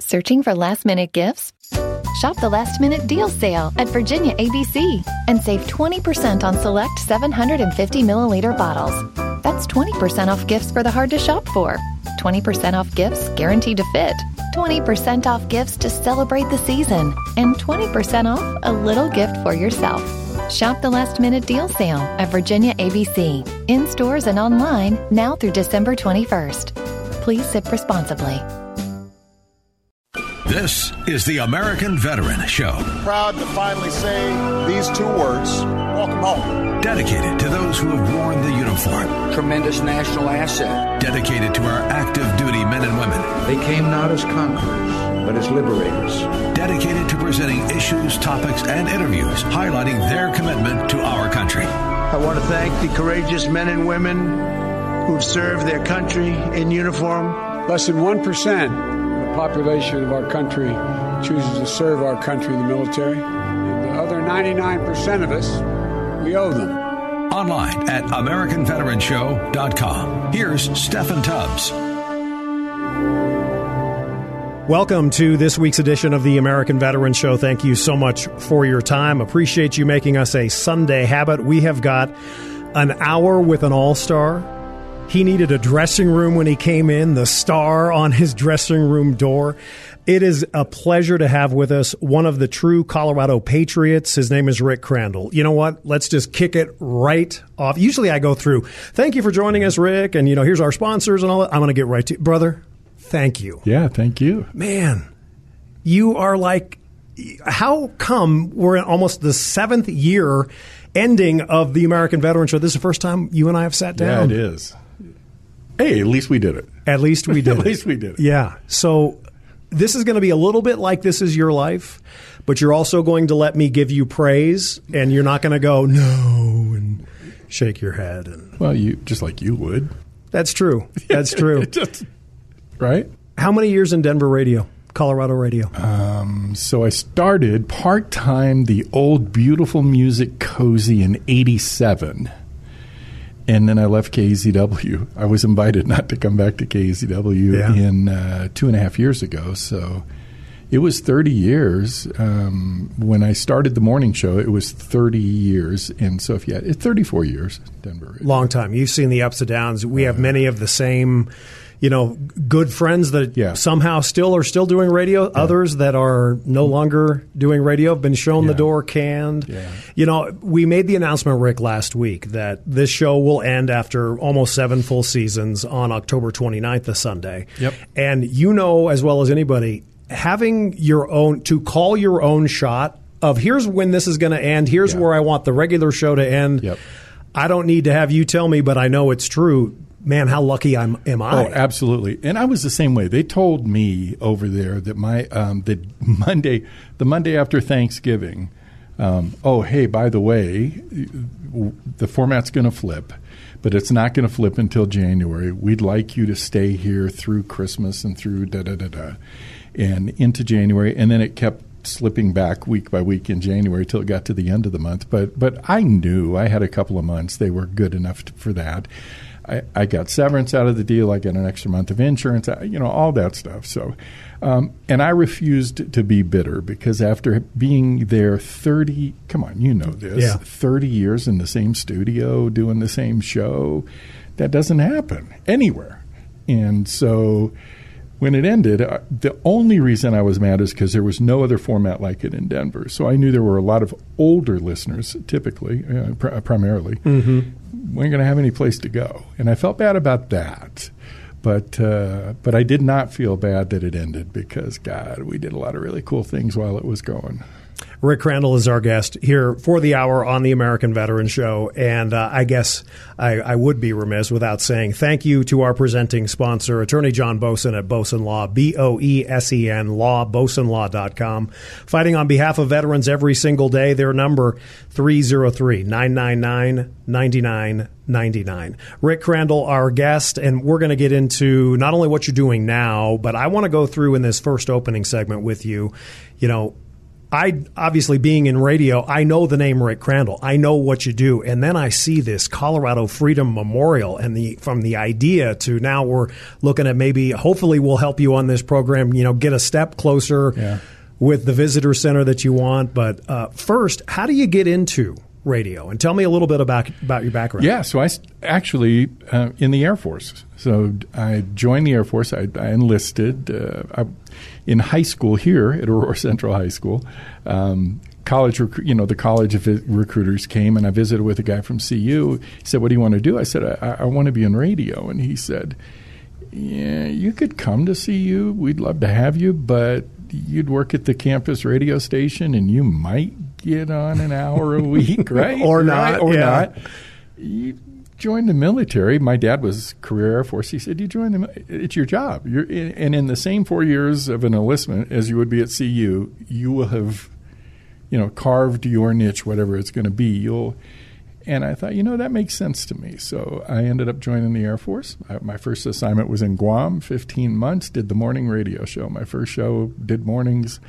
Searching for last minute gifts? Shop the last minute deal sale at Virginia ABC and save 20% on select 750 milliliter bottles. That's 20% off gifts for the hard to shop for, 20% off gifts guaranteed to fit, 20% off gifts to celebrate the season, and 20% off a little gift for yourself. Shop the last minute deal sale at Virginia ABC in stores and online now through December 21st. Please sip responsibly. This is the American Veteran Show. Proud to finally say these two words welcome home. Dedicated to those who have worn the uniform. Tremendous national asset. Dedicated to our active duty men and women. They came not as conquerors, but as liberators. Dedicated to presenting issues, topics, and interviews highlighting their commitment to our country. I want to thank the courageous men and women who've served their country in uniform. Less than 1% population of our country chooses to serve our country in the military. And the other 99% of us, we owe them. Online at AmericanVeteranShow.com. Here's Steffan Tubbs. Welcome to this week's edition of the American Veteran Show. Thank you so much for your time. Appreciate you making us a Sunday habit. We have got an hour with an all star he needed a dressing room when he came in, the star on his dressing room door. It is a pleasure to have with us one of the true Colorado Patriots. His name is Rick Crandall. You know what? Let's just kick it right off. Usually I go through, thank you for joining us, Rick, and you know, here's our sponsors and all that. I'm going to get right to brother. Thank you. Yeah, thank you. Man, you are like, how come we're in almost the seventh year ending of the American Veteran Show? This is the first time you and I have sat down. Yeah, it is. Hey, at least we did it. At least we did at it. least we did it. Yeah. So this is going to be a little bit like this is your life, but you're also going to let me give you praise, and you're not going to go no and shake your head. And well, you just like you would. That's true. That's true. just, right? How many years in Denver radio? Colorado radio? Um, so I started part time the old beautiful music KOSI in '87 and then I left KZW. I was invited not to come back to KZW yeah. in uh, two and a half years ago. So it was 30 years. Um, when I started the morning show, it was 30 years. And so, if you had, it's 34 years, Denver. Long time. You've seen the ups and downs. We uh, have many of the same you know, good friends that yeah. somehow still are still doing radio. Yeah. Others that are no longer doing radio have been shown yeah. the door, canned. You know, we made the announcement, Rick, last week that this show will end after almost seven full seasons on October 29th, the Sunday. Yep. And you know as well as anybody, having your own to call your own shot of here's when this is going to end. Here's where I want the regular show to end. Yep. I don't need to have you tell me, but I know it's true man, how lucky I'm, am I? Oh, absolutely. And I was the same way. They told me over there that my um, the Monday, the Monday after Thanksgiving. Um, oh, hey, by the way, the format's going to flip, but it's not going to flip until January. We'd like you to stay here through Christmas and through da da da da, and into January, and then it kept slipping back week by week in January till it got to the end of the month. But but I knew I had a couple of months; they were good enough to, for that. I, I, got severance out of the deal. I got an extra month of insurance. You know all that stuff. So, um, and I refused to be bitter because after being there thirty, come on, you know this, yeah. thirty years in the same studio doing the same show, that doesn't happen anywhere. And so, when it ended, uh, the only reason I was mad is because there was no other format like it in Denver. So I knew there were a lot of older listeners, typically, uh, pr- primarily, mm-hmm weren't going to have any place to go, and I felt bad about that. But uh, but I did not feel bad that it ended because God, we did a lot of really cool things while it was going. Rick Crandall is our guest here for the hour on the American Veteran Show. And uh, I guess I, I, would be remiss without saying thank you to our presenting sponsor, Attorney John Boesen at Boesen Law, B O E S E N Law, BoesenLaw.com. Fighting on behalf of veterans every single day. Their number 303 999 9999. Rick Crandall, our guest, and we're going to get into not only what you're doing now, but I want to go through in this first opening segment with you, you know, I obviously being in radio, I know the name Rick Crandall. I know what you do, and then I see this Colorado Freedom Memorial, and the from the idea to now we're looking at maybe hopefully we'll help you on this program. You know, get a step closer Yeah. with the visitor center that you want. But uh, first, how do you get into radio? And tell me a little bit about about your background. Yeah, so I actually uh, in the Air Force. So I joined the Air Force. I, I enlisted uh, I, in high school here at Aurora Central High School. Um, college, recru- you know, the college of recruiters came, and I visited with a guy from CU. He said, "What do you want to do?" I said, "I, I want to be in radio," and he said. Yeah, you could come to CU. We'd love to have you, but you'd work at the campus radio station and you might get on an hour a week, right? Or Right? not, Or yeah. not. You join the military. My dad was career Air Force. He said, "You join the. It's your job. You're in, and in the same four years of an enlistment as you would be at CU, you will have, you know, carved your niche, whatever it's going to be. You'll." And I thought, you know, that makes sense to me. So I ended up joining the Air Force. My first assignment was in Guam, 15 months, did the morning radio show. My first show did mornings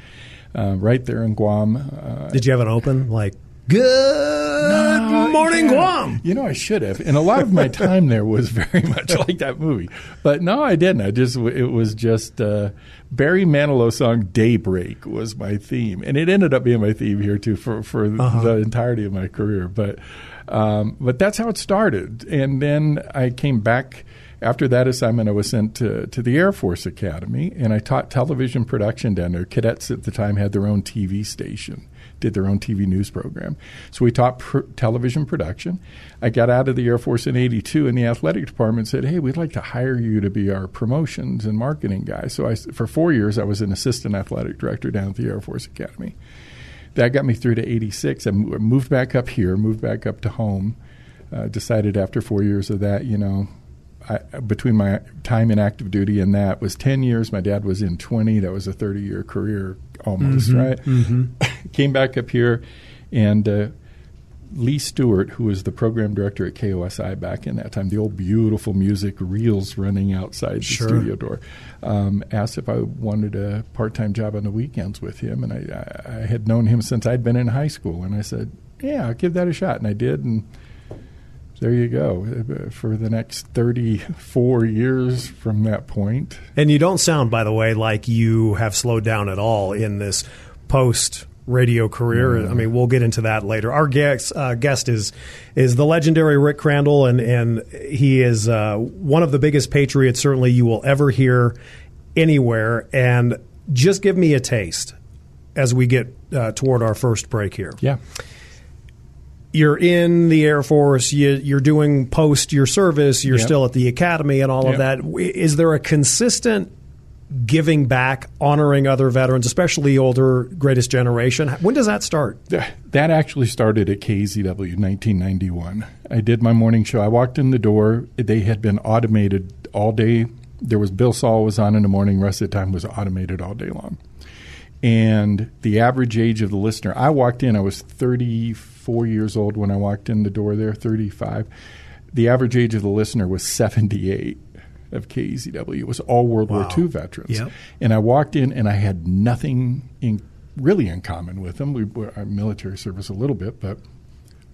uh, right there in Guam. Uh, Did you have an open like Good morning, yeah. Guam? You know, I should have. And a lot of my time there was very much like that movie. But no, I didn't. I just, it was just uh, Barry Manilow song Daybreak was my theme. And it ended up being my theme here, too, for, for the entirety of my career. But, um, but that's how it started. And then I came back. After that assignment, I was sent to, to the Air Force Academy, and I taught television production down there. Cadets at the time had their own TV station did their own TV news program. So we taught pr- television production. I got out of the Air Force in 82, and the athletic department said, Hey, we'd like to hire you to be our promotions and marketing guy. So I, for four years, I was an assistant athletic director down at the Air Force Academy. That got me through to 86. I moved back up here, moved back up to home. Uh, decided after four years of that, you know, I, between my time in active duty and that was 10 years. My dad was in 20. That was a 30 year career almost, right? Came back up here, and uh, Lee Stewart, who was the program director at KOSI back in that time, the old beautiful music reels running outside the Sure. studio door, um, asked if I wanted a part time job on the weekends with him. And I, I, I had known him since I'd been in high school. And I said, Yeah, I'll give that a shot. And I did. And there you go. For the next 34 years from that point. And you don't sound, by the way, like you have slowed down at all in this post radio career. I mean, we'll get into that later. Our guest, uh, guest is is the legendary Rick Crandall, and and he is uh, one of the biggest patriots certainly you will ever hear anywhere. And just give me a taste as we get uh, toward our first break here. Yeah. You're in the Air Force. You, you're doing post your service. You're Yep. still at the academy and all of Yep. that. W- Is there a consistent giving back, honoring other veterans, especially older, greatest generation? When does that start? That actually started at KZW 1991. I did my morning show. I walked in the door. They had been automated all day. There was Bill Saul was on in the morning. Rest of the time was automated all day long. And the average age of the listener, I walked in. I was 34 years old when I walked in the door there. 35. The average age of the listener was 78 of KZW. It was all World War II veterans. Yep. And I walked in and I had nothing in, really in common with them. We were military service a little bit, but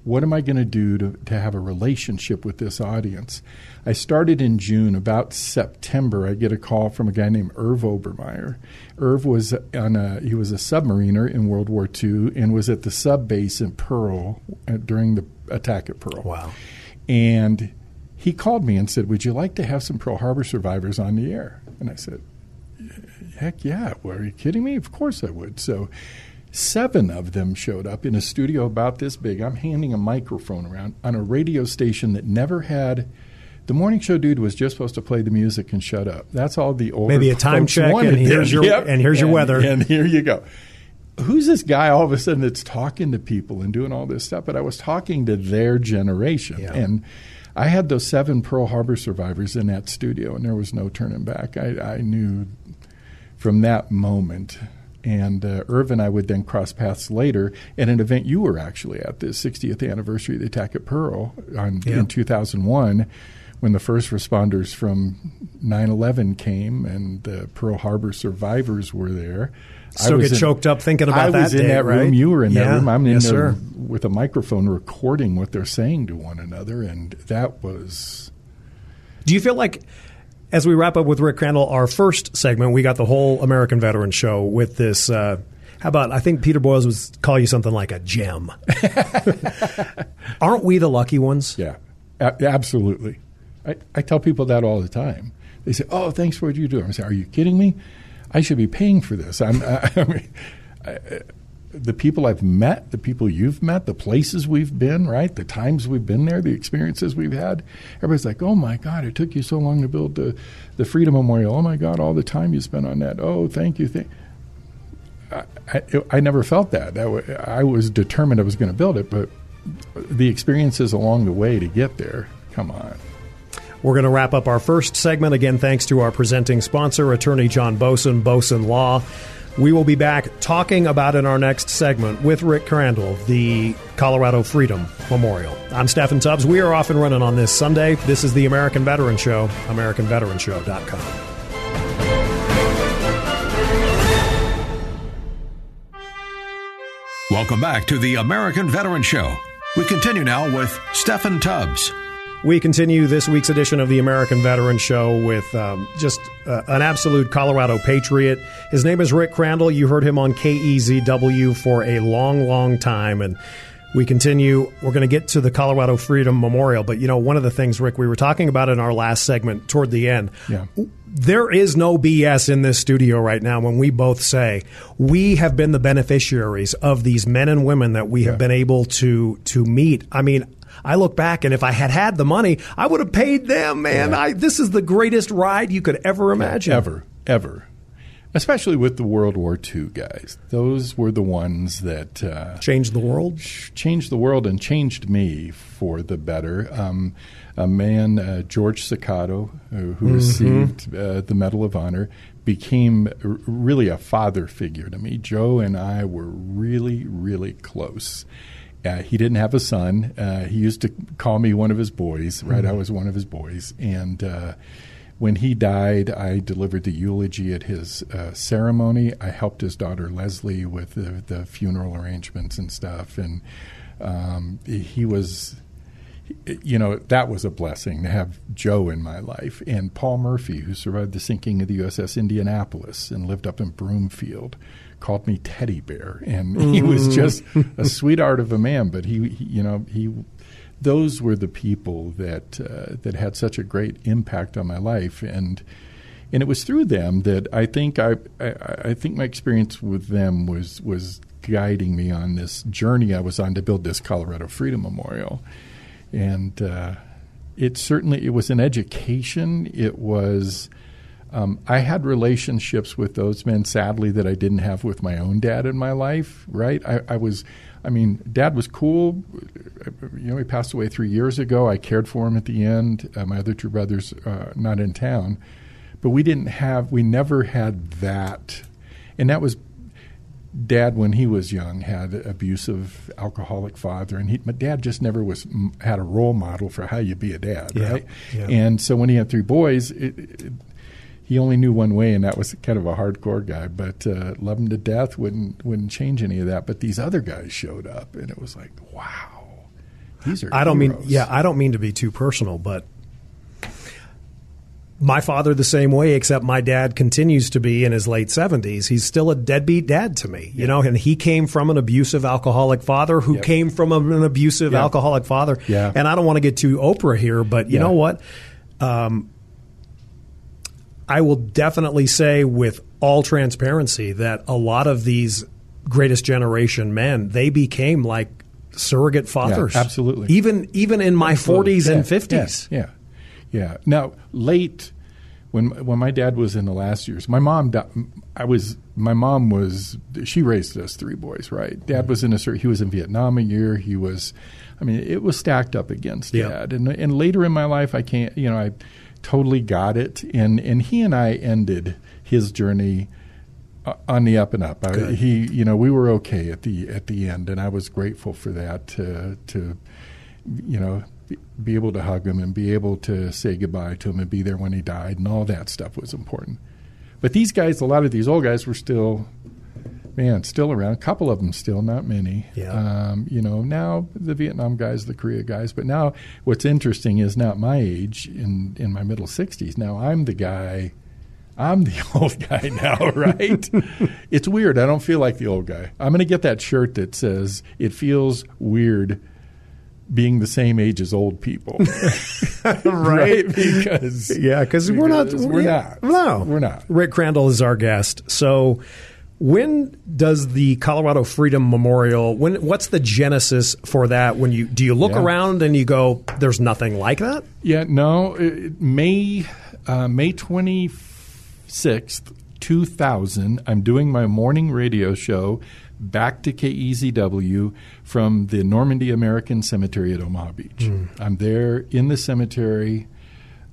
what am I going to do to, to have a relationship with this audience? I started in June. About September, I get a call from a guy named Irv Obermeyer. Irv was on a he was a submariner in World War II and was at the sub base in Pearl uh, during the attack at Pearl. Wow. And he called me and said, "Would you like to have some Pearl Harbor survivors on the air?" And I said, heck yeah. Well, are you kidding me? Of course I would. So seven of them showed up in a studio about this big. I'm handing a microphone around on a radio station that never had. The morning show dude was just supposed to play the music and shut up. That's all the older Maybe a time check, and here's your- and here's your And- weather. And here you go. Who's this guy all of a sudden that's talking to people and doing all this stuff? But I was talking to their generation. Yeah. And I had those seven Pearl Harbor survivors in that studio, and there was no turning back. I, I knew from that moment. And uh, Irv and I would then cross paths later at an event you were actually at, the 60th anniversary of the attack at Pearl on, Yeah. in 2001, when the first responders from 9/11 came and the Pearl Harbor survivors were there. Still get in, choked up thinking about I that. was in day, that right? room. You were in yeah. that room. I'm in yes, there sir. with a microphone recording what they're saying to one another, and that was. Do you feel like, as we wrap up with Rick Crandall, our first segment, we got the whole American Veteran Show with this. Uh, how about I think Peter Boyles was call you something like a gem. Aren't we the lucky ones? Yeah, a- absolutely. I, I tell people that all the time. They say, "Oh, thanks for what you do." I say, "Are you kidding me? I should be paying for this." I'm. I, I mean, I, the people I've met, the people you've met, the places we've been, right? The times we've been there, the experiences we've had. Everybody's like, "Oh my God, it took you so long to build the the Freedom Memorial. Oh my God, all the time you spent on that. Oh, thank you, thank." I, I, I never felt that. that w- I was determined I was going to build it, but the experiences along the way to get there. Come on. We're going to wrap up our first segment. Again, thanks to our presenting sponsor, attorney John Boesen, Boesen Law. We will be back talking about in our next segment with Rick Crandall, the Colorado Freedom Memorial. I'm Steffan Tubbs. We are off and running on this Sunday. This is the American Veteran Show, AmericanVeteranShow.com. Welcome back to the American Veteran Show. We continue now with Steffan Tubbs. We continue this week's edition of the American Veteran Show with um, just uh, an absolute Colorado patriot. His name is Rick Crandall. You heard him on KEZW for a long, long time. And we continue. We're going to get to the Colorado Freedom Memorial. But, you know, one of the things, Rick, we were talking about in our last segment toward the end. Yeah. There is no BS in this studio right now when we both say we have been the beneficiaries of these men and women that we have Yeah. been able to to meet. I mean, I look back and if I had had the money, I would have paid them, man. Yeah. I, this is the greatest ride you could ever imagine. Ever, ever. Especially with the World War II guys. Those were the ones that uh, Change the world. changed the world and changed me for the better. Um, a man, uh, George Sakato, uh, who received uh, the Medal of Honor, became r- really a father figure to me. Joe and I were really, really close. Uh, he didn't have a son. Uh, he used to call me one of his boys, right? I was one of his boys. And uh, when he died, I delivered the eulogy at his uh, ceremony. I helped his daughter Leslie with the, the funeral arrangements and stuff. And um, he was, you know, that was a blessing to have Joe in my life. And Paul Murphy, who survived the sinking of the USS Indianapolis and lived up in Broomfield, called me Teddy Bear. And he was just a sweetheart of a man, but he, he you know, he those were the people that uh, that had such a great impact on my life, and and it was through them that I think I, I I think my experience with them was was guiding me on this journey I was on to build this Colorado Freedom Memorial, and uh, it certainly it was an education. It was. Um, I had relationships with those men, sadly, that I didn't have with my own dad in my life. Right? I, I was, I mean, dad was cool. You know, he passed away three years ago. I cared for him at the end. Uh, my other two brothers uh, not in town, but we didn't have. We never had that, and that was. Dad, when he was young, had abusive, alcoholic father, and he, my dad just never was had a role model for how you be a dad, right? yeah. And so when he had three boys, it, it, he only knew one way, and that was kind of a hardcore guy. But uh, love him to death wouldn't wouldn't change any of that. But these other guys showed up, and it was like, wow, these are. I don't mean, yeah, I don't mean to be too personal, but my father the same way, except my dad continues to be in his late seventies. He's still a deadbeat dad to me, you know, and he came from an abusive alcoholic father who Yep. came from an abusive Yeah. alcoholic father. Yeah. And I don't want to get too Oprah here, but you Yeah. know what? Um, I will definitely say with all transparency that a lot of these greatest generation men, they became like surrogate fathers. absolutely. Even even in my Absolutely. 40s and 50s. Yeah, yeah, yeah. Now, late when when my dad was in the last years, my mom, I was my mom was she raised us three boys, right? Dad mm-hmm. was in a he was in Vietnam a year. He was, I mean, it was stacked up against Yeah. dad. And and later in my life, I can't, you know, I totally got it. And and he and I ended his journey uh, on the up and up. I, he, you know, we were okay at the at the end, and I was grateful for that. To to, you know, be, be able to hug him and be able to say goodbye to him and be there when he died and all that stuff was important. But these guys, a lot of these old guys were still, man, still around. A couple of them still, not many. Yeah. Um, you know, now the Vietnam guys, the Korea guys. But now what's interesting is not my age, in, in my middle 60s, now I'm the guy. I'm the old guy now, right? it's weird. I don't feel like the old guy. I'm going to get that shirt that says, It feels weird being the same age as old people. Right. Because Yeah, because we're not. Because we're not. No, We're not. Rick Crandall is our guest. So, when does the Colorado Freedom Memorial? When? What's the genesis for that? When you do you look Yeah. around and you go, "There's nothing like that." Yeah, no. It, May uh, May twenty sixth, two thousand. I'm doing my morning radio show back to KEZW from the Normandy American Cemetery at Omaha Beach. I'm there in the cemetery.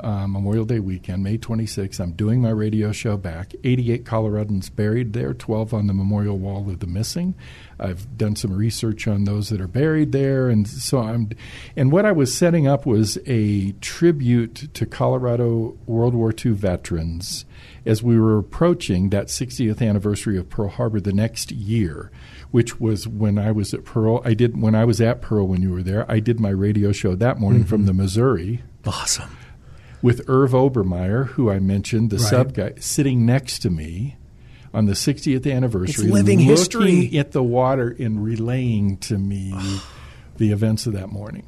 Uh, Memorial Day weekend, May 26th. I'm doing my radio show back. 88 Coloradans buried there, 12 on the memorial wall of the missing. I've done some research on those that are buried there, and so I'm. And what I was setting up was a tribute to Colorado World War II veterans as we were approaching that 60th anniversary of Pearl Harbor the next year, which was when I was at Pearl. I did when I was at Pearl when you were there. I did my radio show that morning from the Missouri Awesome. With Irv Obermeyer, who I mentioned, the Right. sub guy, sitting next to me on the 60th anniversary, of living looking history. at the water and relaying to me the events of that morning.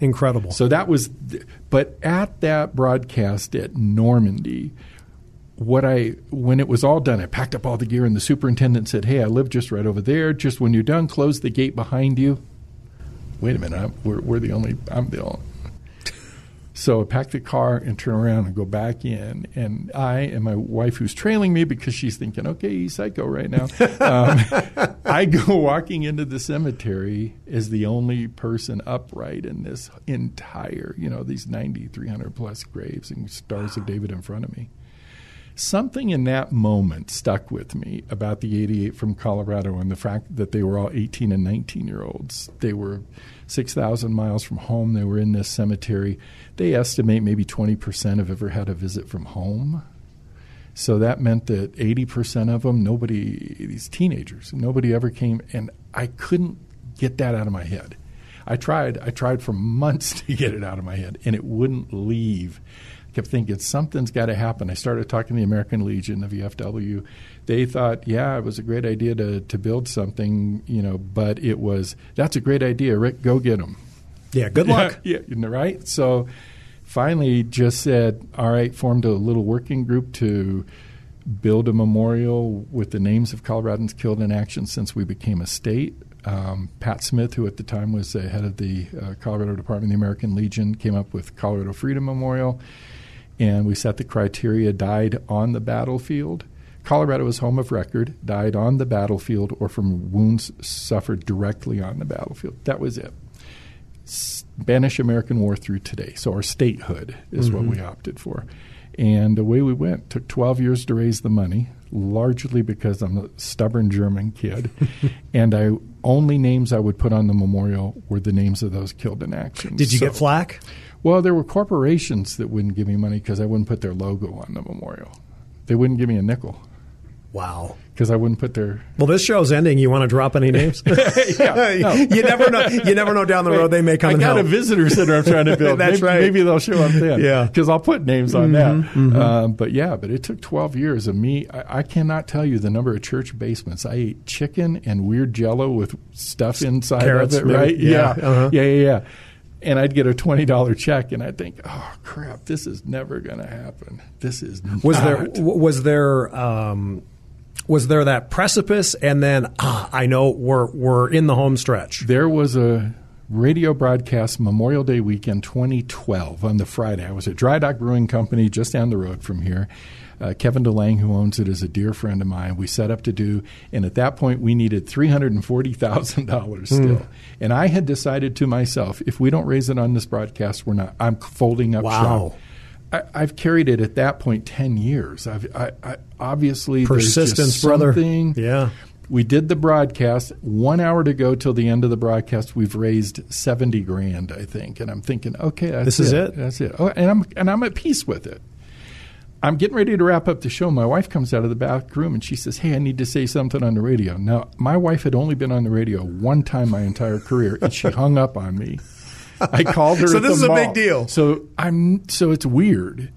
Incredible. So that was, but at that broadcast at Normandy, what I when it was all done, I packed up all the gear, and the superintendent said, "Hey, I live just right over there. Just when you're done, close the gate behind you." Wait a minute, I'm, we're, we're the only. I'm the only. So I pack the car and turn around and go back in. And I and my wife, who's trailing me because she's thinking, okay, he's psycho right now, um, I go walking into the cemetery as the only person upright in this entire, you know, these 90, 300 plus graves and stars of David in front of me. Something in that moment stuck with me about the 88 from Colorado and the fact that they were all 18 and 19 year olds. They were 6,000 miles from home. They were in this cemetery. They estimate maybe 20% have ever had a visit from home. So that meant that 80% of them, nobody, these teenagers, nobody ever came. And I couldn't get that out of my head. I tried. I tried for months to get it out of my head, and it wouldn't leave. I kept thinking something's got to happen. I started talking to the American Legion, the VFW. They thought, yeah, it was a great idea to to build something, you know, but it was that's a great idea, Rick. Go get them. yeah. Good luck. Yeah, yeah, right. So finally, just said, all right, formed a little working group to build a memorial with the names of Coloradans killed in action since we became a state. Um, Pat Smith, who at the time was the head of the uh, Colorado Department of the American Legion, came up with Colorado Freedom Memorial, and we set the criteria: died on the battlefield. Colorado is home of record, died on the battlefield or from wounds suffered directly on the battlefield. That was it. Spanish American War through today. So our statehood is what we mm-hmm. opted for. And away we went. Took 12 years to raise the money, largely because I'm a stubborn German kid. and I only names I would put on the memorial were the names of those killed in action. Did you So- get flack? Well, there were corporations that wouldn't give me money because I wouldn't put their logo on the memorial. They wouldn't give me a nickel Wow. because I wouldn't put their Well, this show's ending. You want to drop any names? yeah, you never know. You never know down the road they may come I and got help. a visitor center I'm trying to build. That's maybe, right. Maybe they'll show up then. Yeah. Mm-hmm, because I'll put names on that. Um, but yeah, but it took 12 years of me. I, I cannot tell you the number of church basements. I ate chicken and weird Jello with stuff inside Carrots, of it. maybe. Right? Yeah, Yeah. uh-huh. Yeah. Yeah. Yeah. And I'd get a twenty dollar check, and I'd think, "Oh crap, this is never going to happen. This is was not. there was there um, was there that precipice and then ah, I know we're we're in the home stretch. There was a radio broadcast Memorial Day weekend 2012 on the Friday. I was at Dry Dock Brewing Company just down the road from here. Uh, Kevin DeLange, who owns it, is a dear friend of mine. We set up to do, and at that point, we needed $340,000 still. And I had decided to myself, if we don't raise it on this broadcast, we're not. I'm folding up Wow. shop. I, I've carried it at that point 10 years. I've, I, I, obviously, Persistence, brother. Yeah. We did the broadcast. One hour to go till the end of the broadcast. We've raised seventy grand, I think, and I'm thinking, okay, that's This is it? That's it. Oh, and I'm and I'm at peace with it. I'm getting ready to wrap up the show. My wife comes out of the back room and she says, Hey, I need to say something on the radio. Now, my wife had only been on the radio one time my entire career, and she hung up on me. I called her. So this is a big deal. So I'm so it's weird.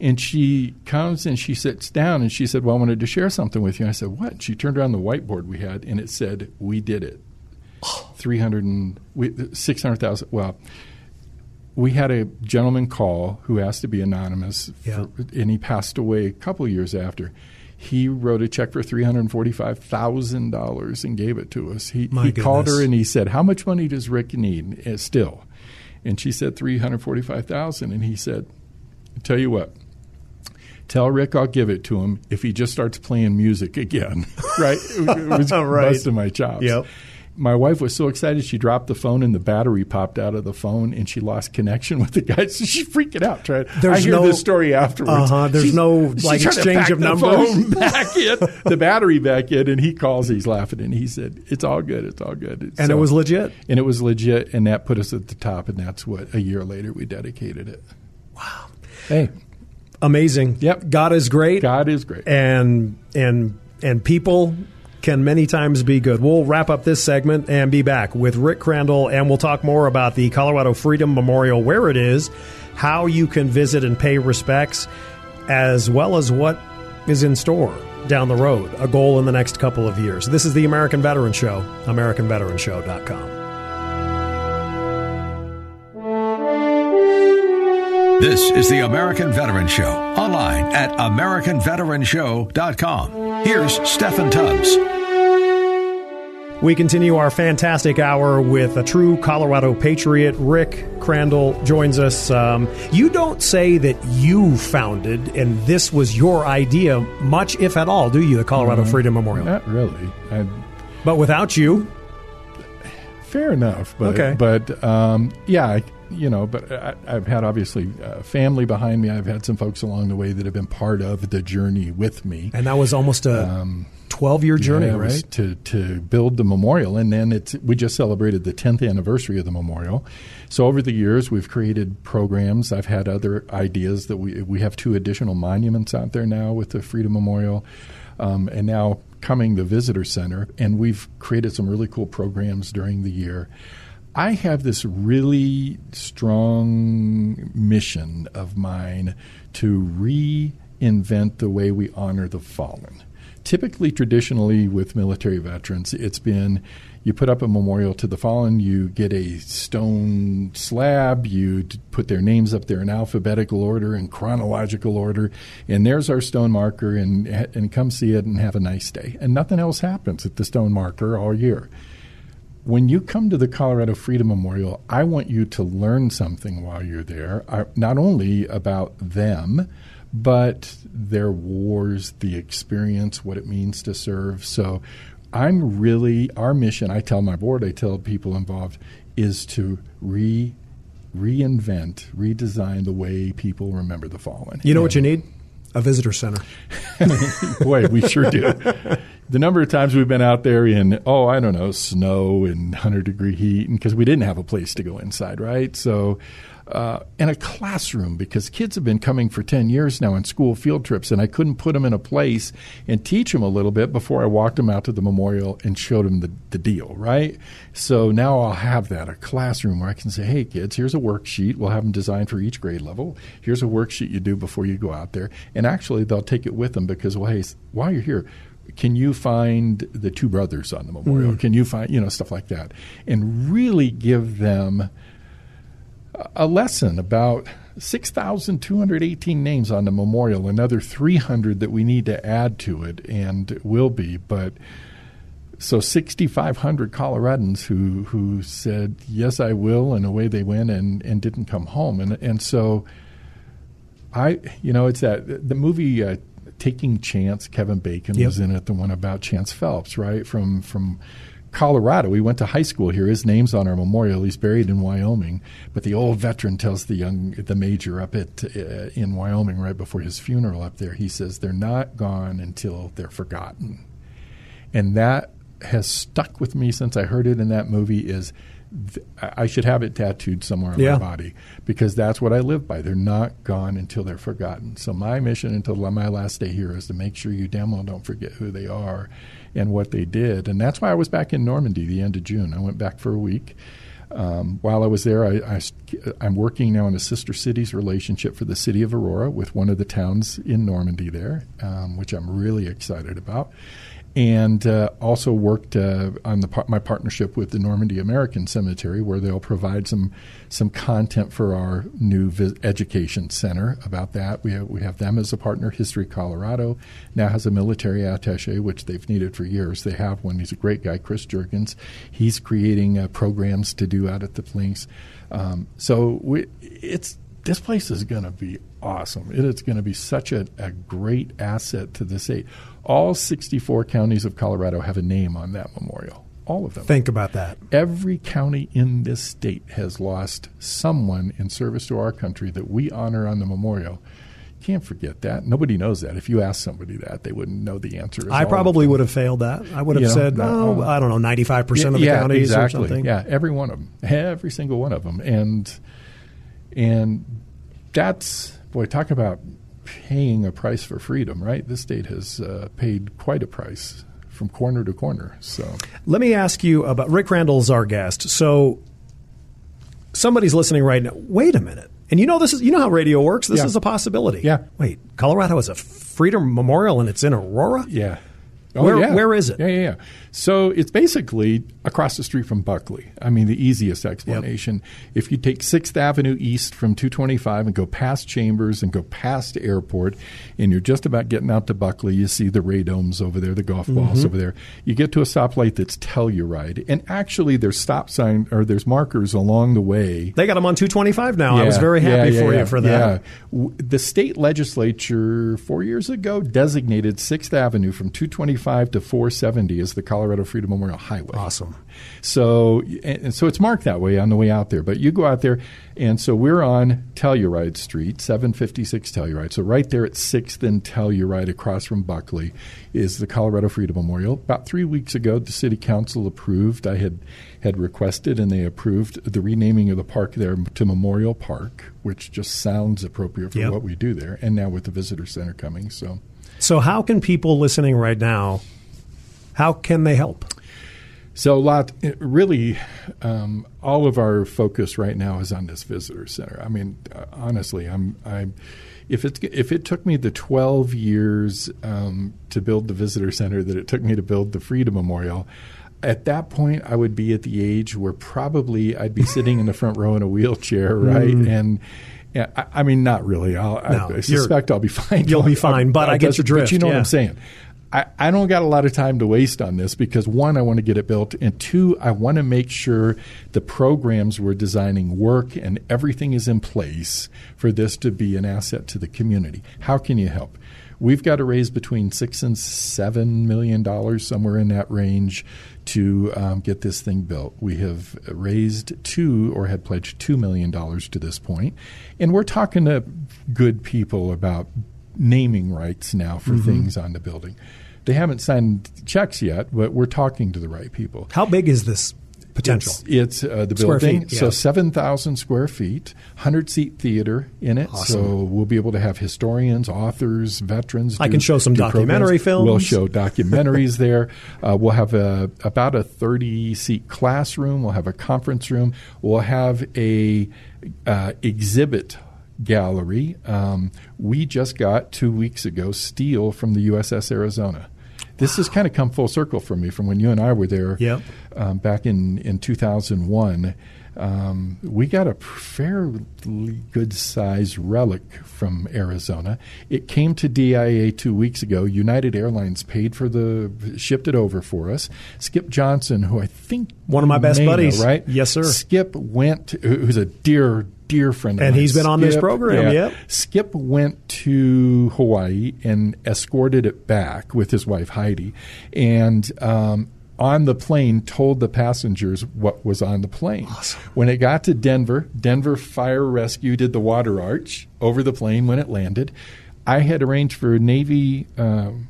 And she comes and she sits down and she said, Well, I wanted to share something with you. I said, What? She turned around the whiteboard we had and it said, We did it. 300 and we, 600,000. Well, we had a gentleman call who asked to be anonymous, Yeah. for, and he passed away a couple years after. He wrote a check for three hundred forty-five thousand dollars and gave it to us. He, he called her and he said, "How much money does Rick need uh, still?" And she said three hundred forty-five thousand. And he said, "Tell you what." Tell Rick I'll give it to him if he just starts playing music again. right? It was Right. busting my chops. Yep. My wife was so excited she dropped the phone and the battery popped out of the phone and she lost connection with the guy. So she's freaking out. Trying, There's I hear no- this story afterwards. Uh-huh. There's She's- no, she's like, exchange of numbers. back in, the battery back in, and he calls. He's laughing and he said, "It's all good. It's all good." And it was legit? And it was legit, and that put us at the top. And that's what a year later we dedicated it. Wow. Hey, Amazing. Yep. God is great. God is great. and and and people can many times be good. We'll wrap up this segment and be back with Rick Crandall, and we'll talk more about the Colorado Freedom Memorial, where it is, how you can visit and pay respects, as well as what is in store down the road, a goal in the next couple of years. This is the American Veteran Show, AmericanVeteranShow.com. This is the American Veteran Show, online at AmericanVeteranShow.com. Here's Steffan Tubbs. We continue our fantastic hour with a true Colorado patriot. Rick Crandall joins us. Um, you don't say that you founded and this was your idea, much if at all, do you, the Colorado Freedom Memorial? Not really. I, But without you, fair enough. But, Okay. But um, yeah, I, you know, but I, I've had obviously uh, family behind me. I've had some folks along the way that have been part of the journey with me. and that was almost a 12 year journey, Yeah, right? To to build the memorial, and then it's we just celebrated the 10th anniversary of the memorial. So over the years, we've created programs. I've had other ideas that we we have two additional monuments out there now with the Freedom Memorial, um, and now coming the visitor center, and we've created some really cool programs during the year. I have this really strong mission of mine to reinvent the way we honor the fallen. Typically, traditionally, with military veterans, it's been you put up a memorial to the fallen, you get a stone slab, you put their names up there in alphabetical order and chronological order, and there's our stone marker, and, and come see it and have a nice day. And nothing else happens at the stone marker all year when you come to the Colorado Freedom Memorial, I want you to learn something while you're there, uh, not only about them, but their wars, the experience, what it means to serve. So I'm really, our mission, I tell my board, I tell people involved, is to re reinvent, redesign the way people remember the fallen. You know what you need? A visitor center. Boy, we sure do. The number of times we've been out there in, oh, I don't know, snow and 100 degree heat, because we didn't have a place to go inside, right? So, uh, and a classroom because kids have been coming for 10 years now on school field trips, and I couldn't put them in a place and teach them a little bit before I walked them out to the memorial and showed them the, the deal, right? So now I'll have that a classroom where I can say, hey, kids, here's a worksheet. We'll have them designed for each grade level. Here's a worksheet you do before you go out there. And actually, they'll take it with them because, well, hey, while you're here, can you find the two brothers on the memorial? Can you find, you know, stuff like that? And really give them a lesson about 6,218 names on the memorial, another 300 that we need to add to it, and will be. But so 6,500 Coloradans who who said yes, I will, and away they went, and and didn't come home, and and so I, you know, it's that the movie. Uh, Taking Chance, Kevin Bacon Yep. was in it, the one about Chance Phelps, right from from Colorado. He went to high school here. His name's on our memorial. He's buried in Wyoming. But the old veteran tells the young, the major up at uh, in Wyoming right before his funeral up there. He says they're not gone until they're forgotten. and that has stuck with me since I heard it in that movie. Is th- I should have it tattooed somewhere on Yeah. my body because that's what I live by. They're not gone until they're forgotten. So my mission until my last day here is to make sure you damn well don't forget who they are and what they did. And that's why I was back in Normandy the end of June. I went back for a week. Um, while I was there, I, am working now in a sister cities relationship for the city of Aurora with one of the towns in Normandy there, um, which I'm really excited about. And uh, also worked uh, on the my partnership with the Normandy American Cemetery, where they'll provide some some content for our new vis- education center about that. We have, we have them as a partner. History Colorado now has a military attaché, which they've needed for years. They have one. He's a great guy, Chris Jurgens. He's creating uh, programs to do out at the Flinks. Um, so we, it's this place is going to be awesome. It is going to be such a, a great asset to the state. All 64 counties of Colorado have a name on that memorial. All of them. Think about that. Every county in this state has lost someone in service to our country that we honor on the memorial. Can't forget that. Nobody knows that. If you ask somebody that, they wouldn't know the answer. I probably would have failed that. I would have You know, said, oh, I don't know, 95% of the yeah, counties exactly. or something. Yeah, every one of them, every single one of them, and and that's boy, talk about paying a price for freedom, right? This state has uh, paid quite a price from corner to corner. So Let me ask you about Rick Crandall's our guest. So somebody's listening right now. Wait a minute. And you know this is you know how radio works. This Yeah. is a possibility. Yeah. Wait, Colorado has a Freedom Memorial and it's in Aurora? yeah. Where- Oh, yeah. where is it? Yeah, yeah, yeah. So it's basically across the street from Buckley. I mean, the easiest explanation. If you take Sixth Avenue East from 225 and go past Chambers and go past Airport, and you're just about getting out to Buckley, you see the radomes over there, the golf balls Mm-hmm. over there. You get to a stoplight that's Telluride, and actually there's stop sign or there's markers along the way They got them on 225 now. I was very happy yeah, for yeah, you for that. Yeah. The state legislature four years ago designated Sixth Avenue from 225 to 470 as the Colorado Freedom Memorial Highway. Awesome. So, and, and so it's marked that way on the way out there. But you go out there, and so we're on Telluride Street, 756 Telluride. So right there at Sixth and Telluride, across from Buckley, is the Colorado Freedom Memorial. About three weeks ago, the city council approved. I had had requested, and they approved the renaming of the park there to Memorial Park, which just sounds appropriate for Yep. what we do there. And now with the visitor center coming, so. So how can people listening right now how can they help? So, a lot really, um, all of our focus right now is on this visitor center. I mean, uh, honestly, I'm, I'm, if it if it took me the 12 years um, to build the visitor center that it took me to build the Freedom Memorial, at that point I would be at the age where probably I'd be sitting in the front row in a wheelchair, right? And yeah, I, I mean, not really. I'll, Mm. No, I, I suspect I'll be fine. You'll be fine, but I get your But drift, you know what. I'm saying. I, I don't got a lot of time to waste on this because one, I want to get it built, and two, I want to make sure the programs we're designing work and everything is in place for this to be an asset to the community. How can you help? We've got to raise between six and seven million dollars, somewhere in that range, to um, get this thing built. We have raised two or had pledged two million dollars to this point, and we're talking to good people about naming rights now for Mm-hmm. things on the building. They haven't signed checks yet, but we're talking to the right people. How big is this potential? It's, it's uh, the Square building, feet, yeah. so seven thousand square feet, hundred seat theater in it. So we'll be able to have historians, authors, veterans. I do- can show some do documentary programs. We'll show documentaries there. Uh, we'll have a, about a thirty seat classroom. We'll have a conference room. We'll have a uh, exhibit gallery. Um, we just got two weeks ago steel from the USS Arizona. This has kind of come full circle for me from when you and I were there Yep. um, back in, in 2001. Um, we got a fairly good sized relic from Arizona. It came to DIA two weeks ago. United Airlines paid for the shipped it over for us. Skip Johnson, who I think One of my best may know, buddies. right? Yes, sir. Skip went, who- who's a dear dear friend of And mine. he's been on this Skip, program, yeah. yep. Skip went to Hawaii and escorted it back with his wife Heidi, and um, on the plane told the passengers what was on the plane. When it got to Denver, Denver Fire Rescue did the water arch over the plane when it landed. I had arranged for Navy. Um,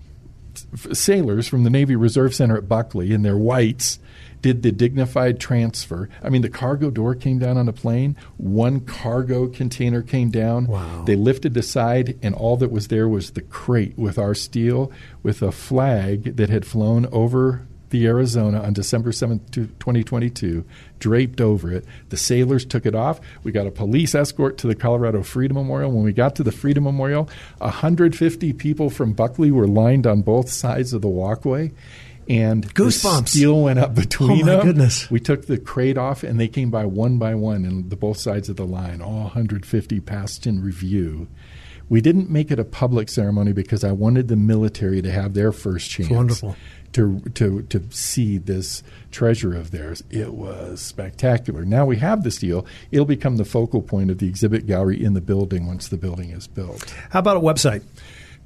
sailors from the Navy Reserve Center at Buckley in their whites did the dignified transfer. I mean, the cargo door came down on a plane. One cargo container came down. Wow. They lifted the side, and all that was there was the crate with our steel, with a flag that had flown over the Arizona on December 7th, 2022, draped over it. The sailors took it off. We got a police escort to the Colorado Freedom Memorial. When we got to the Freedom Memorial, 150 people from Buckley were lined on both sides of the walkway. And Goosebumps. The steel went up between Oh, my them. goodness. We took the crate off, and they came by one by one, and the both sides of the line, all 150 passed in review. We didn't make it a public ceremony because I wanted the military to have their first chance wonderful. to to to see this treasure of theirs. It was spectacular. Now we have this deal. It'll become the focal point of the exhibit gallery in the building once the building is built. How about a website?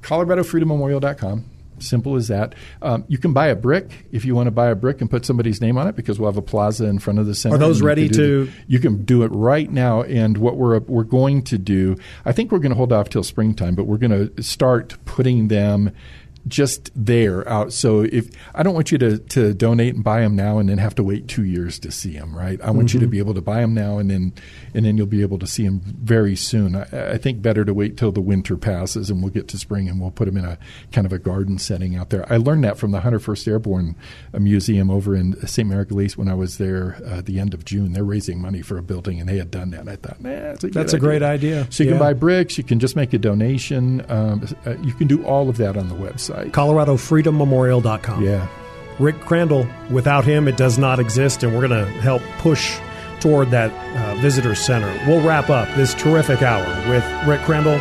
ColoradoFreedomMemorial.com. Simple as that. Um, you can buy a brick if you want to buy a brick and put somebody's name on it because we'll have a plaza in front of the center. Are those ready to- the- you can do it right now. And what we're we're going to do, I think we're going to hold off till springtime, but we're going to start putting them just there out. So if I don't want you to, to donate and buy them now and then have to wait two years to see them, right? I want you Mm-hmm. to be able to buy them now and then and then you'll be able to see them very soon. I, I think better to wait till the winter passes and we'll get to spring and we'll put them in a kind of a garden setting out there. I learned that from the 101st Airborne uh, Museum over in St. Mary when I was there uh, at the end of June. They're raising money for a building and they had done that. And I thought, nah, that's a, That's a great idea. So you Yeah. can buy bricks, you can just make a donation. Um, uh, you can do all of that on the website. ColoradoFreedomMemorial.com. Yeah. Rick Crandall, without him, it does not exist, and we're going to help push toward that uh, visitor center. We'll wrap up this terrific hour with Rick Crandall,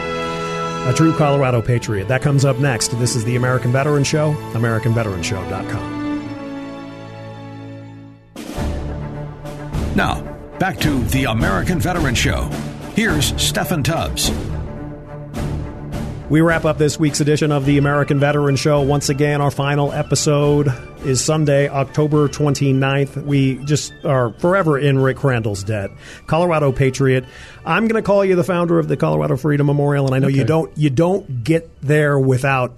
a true Colorado patriot. That comes up next. This is the American Veteran Show, AmericanVeteranShow.com. Now, back to the American Veteran Show. Here's Steffan Tubbs. We wrap up this week's edition of the American Veteran Show. Once again, our final episode is Sunday, October 29th. We just are forever in Rick Crandall's debt. Colorado Patriot. I'm going to call you the founder of the Colorado Freedom Memorial, and I know you don't you don't get there without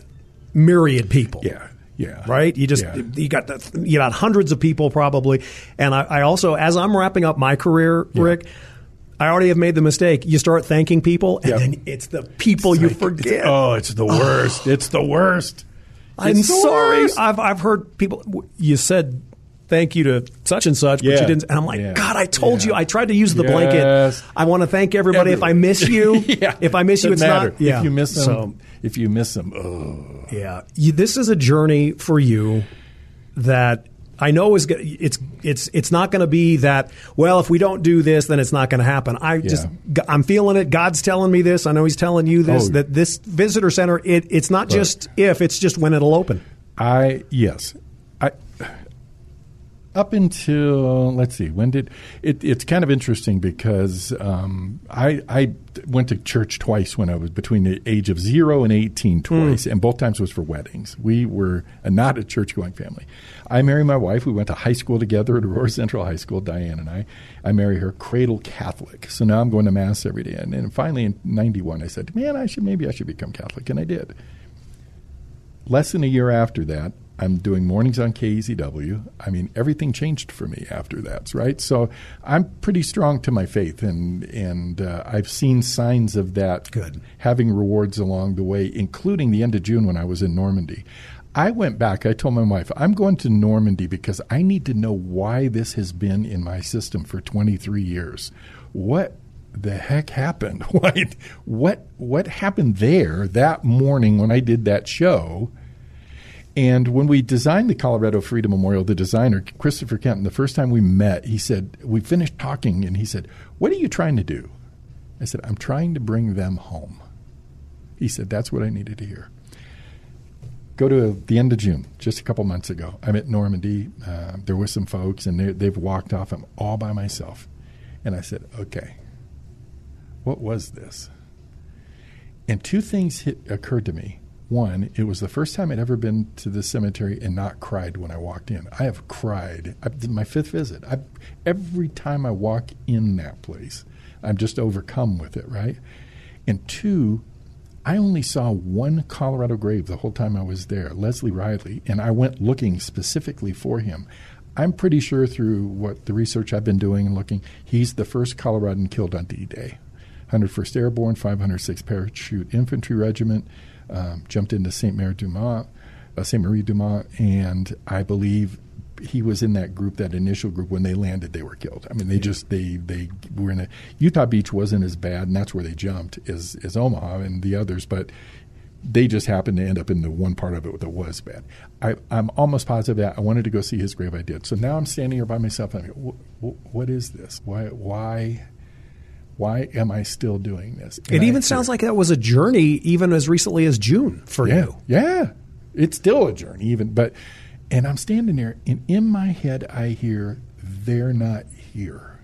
myriad people. Yeah. Yeah. Right, you just Yeah. you got the, you got hundreds of people probably, and I, I also as I'm wrapping up my career, Rick, I already have made the mistake. You start thanking people, and Yep. then it's the people you forget. Oh, it's the worst. Oh. it's the worst. I'm the sorry. worst. I've I've heard people. You said thank you to such and such, but you didn't. And I'm like, Yeah. God, I told Yeah. you. I tried to use the Yes. blanket. I want to thank everybody. If I miss you, yeah. if I miss you, it's Doesn't matter. not. Yeah. If you miss them, So if you miss them, oh. yeah, you, this is a journey for you that. I know is it's it's it's not going to be that well if we don't do this then it's not going to happen. I just I'm feeling it. God's telling me this. I know He's telling you this Oh. that this visitor center it it's not just if it's just when it'll open. I yes, I up until let's see when did it, it's kind of interesting because um, I I went to church twice when I was between the age of zero and eighteen twice, and both times it was for weddings. We were a, not a church going family. I married my wife. We went to high school together at Aurora Central High School. Diane and I. I married her cradle Catholic. So now I'm going to mass every day. And, and finally in '91, I said, "Man, I should maybe I should become Catholic," and I did less than a year after that, I'm doing mornings on KEZW. I mean, everything changed for me after that, right? So I'm pretty strong to my faith, and and uh, I've seen signs of that Good. having rewards along the way, including the end of June when I was in Normandy. I went back. I told my wife, I'm going to Normandy because I need to know why this has been in my system for 23 years. What the heck happened? What what what happened there that morning when I did that show? And when we designed the Colorado Freedom Memorial, the designer, Christopher Kenton, the first time we met, he said, We finished talking, and he said, What are you trying to do? I said, I'm trying to bring them home. He said, That's what I needed to hear. Go to the end of June, just a couple months ago. I'm at Normandy. Uh, there were some folks, and they- they've walked off. I'm all by myself. And I said, Okay, what was this? And two things hit, occurred to me. One, it was the first time I'd ever been to the cemetery and not cried when I walked in. I have cried. I, my fifth visit. I, every time I walk in that place, I'm just overcome with it, right? And two, I only saw one Colorado grave the whole time I was there, Leslie Riley, and I went looking specifically for him. I'm pretty sure through what the research I've been doing and looking, he's the first Coloradan killed on D Day. 101st Airborne, 506th Parachute Infantry Regiment, um, jumped into St. Mary Dumas, uh, St. Marie du Mont, and I believe he was in that group, that initial group. When they landed, they were killed. I mean, they just they they were in a Utah Beach wasn't as bad, and that's where they jumped as as Omaha and the others, but they just happened to end up in the one part of it that was bad. I, am almost positive that I wanted to go see his grave. I did. So now I'm standing here by myself. And I go, what is this? Why? Why? Why am I still doing this? And it even sounds like that was a journey, even as recently as June for yeah, you. Yeah, it's still a journey, even. But and I'm standing there, and in my head, I hear, "They're not here."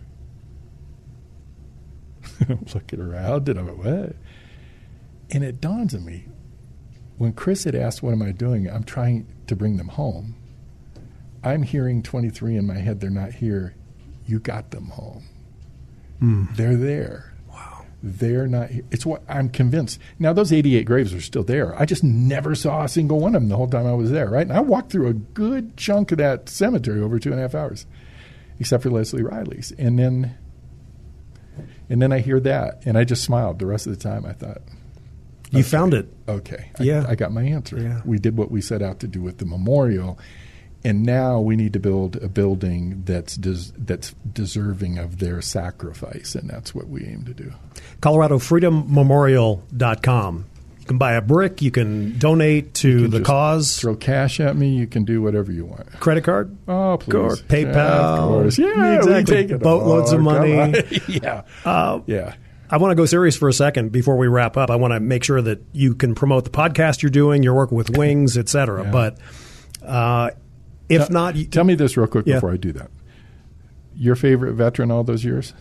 I'm looking around, and I'm like, "What?" And it dawns on me when Chris had asked, "What am I doing?" I'm trying to bring them home. I'm hearing 23 in my head. They're not here. You got them home. Mm. They're there. They're not. It's what I'm convinced. Now those 88 graves are still there. I just never saw a single one of them the whole time I was there. Right. And I walked through a good chunk of that cemetery over two and a half hours, except for Leslie Riley's. And then, and then I hear that, and I just smiled the rest of the time. I thought. You found it. Okay. Yeah. I, I got my answer. Yeah. We did what we set out to do with the memorial and now we need to build a building that's des- that's deserving of their sacrifice, and that's what we aim to do. ColoradoFreedomMemorial.com. You can buy a brick. You can donate to can the cause. Throw cash at me. You can do whatever you want. Credit card? Oh, please. Or PayPal? Yeah, of course. Yeah, exactly. we take it. Boatloads oh, of money. yeah. Uh, yeah. I want to go serious for a second before we wrap up. I want to make sure that you can promote the podcast you're doing, you're working with Wings, et cetera. Yeah. But uh, if Tell- not, Tell me this real quick Yeah. before I do that. Your favorite veteran all those years?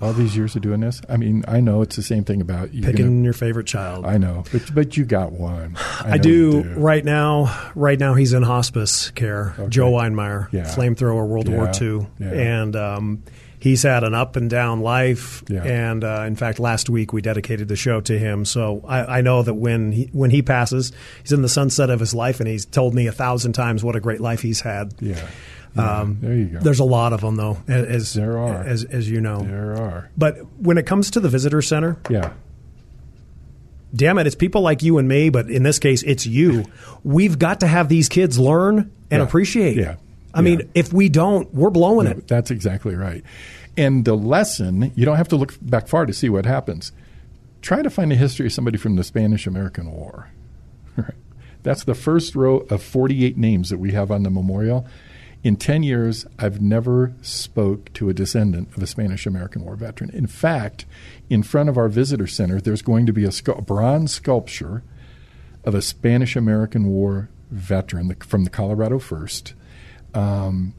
All these years of doing this? I mean, I know it's the same thing about you. picking your favorite child. I know, but but you got one. I, I know do, right now. Right now, he's in hospice care. Joe Weinmeier, Yeah. flamethrower, World War Yeah. II, Yeah. and um, he's had an up and down life. Yeah. And uh, in fact, last week we dedicated the show to him. So I, I know that when he when he passes, he's in the sunset of his life, and he's told me a thousand times what a great life he's had. Yeah. Yeah, Um, there you go. There's a lot of them, though, as There are. as, as you know. There are. But when it comes to the visitor center, Yeah. damn it, it's people like you and me, but in this case, it's you. We've got to have these kids learn and Yeah. appreciate. Yeah. I mean, if we don't, we're blowing it. That's exactly right. And the lesson, you don't have to look back far to see what happens. Try to find a history of somebody from the Spanish American War. That's the first row of 48 names that we have on the memorial. In 10 years, I've never spoke to a descendant of a Spanish American War veteran. In fact, in front of our visitor center, there's going to be a scu- bronze sculpture of a Spanish American War veteran the, from the Colorado First. Um,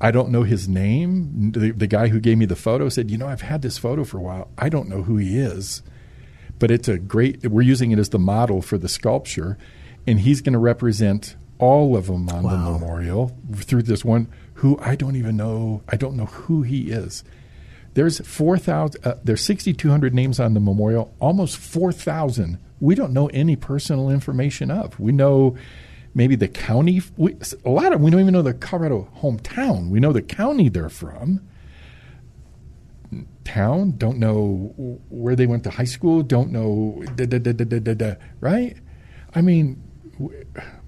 I don't know his name. The, the guy who gave me the photo said, "You know, I've had this photo for a while. I don't know who he is, but it's a great. We're using it as the model for the sculpture, and he's going to represent all of them on the memorial through this one. Who I don't even know. I don't know who he is. There's four thousand. Uh, there's sixty two hundred names on the memorial. Almost four thousand. We don't know any personal information of. We know maybe the county. We, a lot of we don't even know the Colorado hometown. We know the county they're from. Town don't know where they went to high school. Don't know da, da, da, da, da, da, da, right. I mean,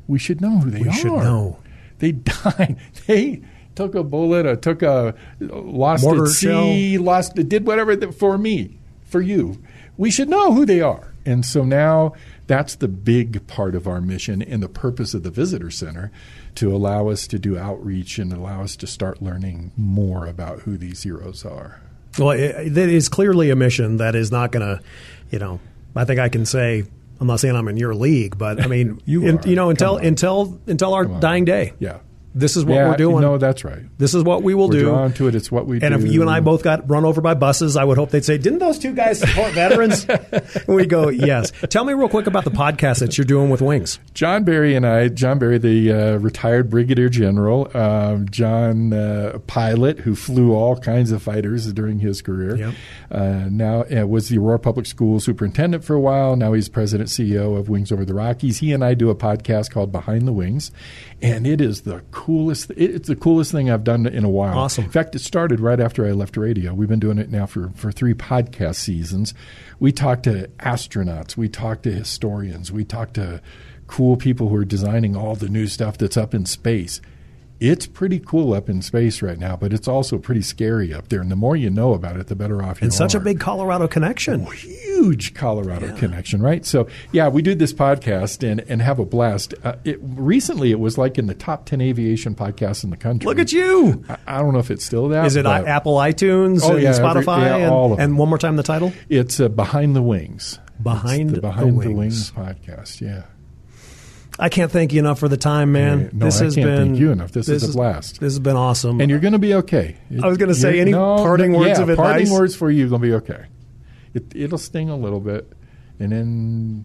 we should know who they We are. should know. They died. They took a bullet, or took a lost Mortar at sea, lost did whatever for me, for you. We should know who they are. And so now that's the big part of our mission and the purpose of the visitor center to allow us to do outreach and allow us to start learning more about who these heroes are. Well, it, that is clearly a mission that is not going to, you know, I think I can say, I'm not saying I'm in your league, but I mean, You in- you know, until until until our dying day. Yeah. This is what yeah, we're doing. No, that's right. This is what we will we're do. Drawn to it. It's what we and do. if you and I both got run over by buses, I would hope they'd say, "Didn't those two guys support veterans?" and we go, "Yes." Tell me real quick about the podcast that you're doing with Wings. John Barry and I, John Barry, the uh, retired brigadier general, um, John uh, pilot who flew all kinds of fighters during his career. Yep. Uh, now uh, was the Aurora Public School superintendent for a while. Now he's president CEO of Wings Over the Rockies. He and I do a podcast called Behind the Wings, and it is the coolest. It, it's the coolest thing I've done in a while. Awesome. In fact, it started right after I left radio. We've been doing it now for for three podcast seasons. We talk to astronauts. We talk to historians. We talk to cool people who are designing all the new stuff that's up in space. It's pretty cool up in space right now, but it's also pretty scary up there. And the more you know about it, the better off you And are. such a big Colorado connection. huge Colorado connection, right? So, yeah, we do this podcast and, and have a blast. Uh, it, recently, it was like in the top 10 aviation podcasts in the country. Look at you. I, I don't know if it's still that. Is it but Apple iTunes Oh, and yeah, every- Spotify? yeah, and, all of them. and one more time the title? It's uh, Behind the Wings. Behind It's the the Behind the Wings. Wings podcast, yeah. I can't thank you enough for the time, man. Yeah, no, this I has can't been thank you enough. This is a blast. This has been awesome. And you're going to be okay. I was gonna say, You're- any parting words yeah, of advice? parting words for you. Going to be okay. It, it'll sting a little bit, and then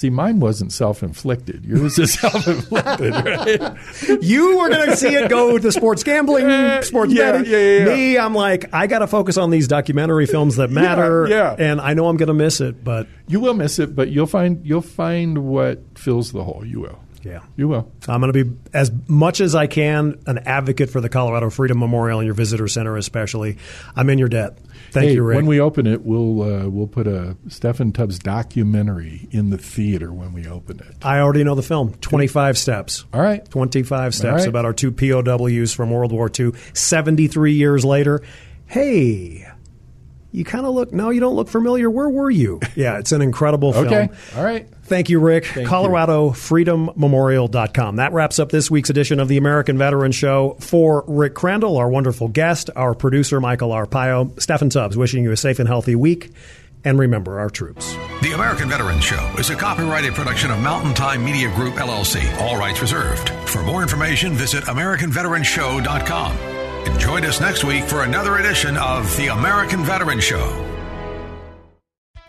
see, mine wasn't self-inflicted. Yours is self-inflicted, right? you were going to see it go to sports gambling, sports Yeah, betting. yeah, yeah, yeah. Me, I'm like, I got to focus on these documentary films that matter. yeah. And I know I'm going to miss it, but You will miss it, but you'll find you'll find what fills the hole. You will. Yeah. You will. I'm going to be, as much as I can, an advocate for the Colorado Freedom Memorial and your visitor center, especially. I'm in your debt. Thank Hey, you, Rick. When we open it, we'll uh, we'll put a Steffan Tubbs documentary in the theater when we open it. I already know the film, 25 Steps. All right. 25 steps right. about our two POWs from World War II, 73 years later. Hey, you kind of look, no, you don't look familiar. Where were you? Yeah, it's an incredible film. Okay. All right. Thank you, Rick. you. ColoradoFreedomMemorial.com. That wraps up this week's edition of the American Veteran Show. For Rick Crandall, our wonderful guest, our producer, Michael Arpaio, Steffan Tubbs, wishing you a safe and healthy week. And remember our troops. The American Veterans Show is a copyrighted production of Mountain Time Media Group, LLC. All rights reserved. For more information, visit AmericanVeteranShow.com. And join us next week for another edition of The American Veterans Show.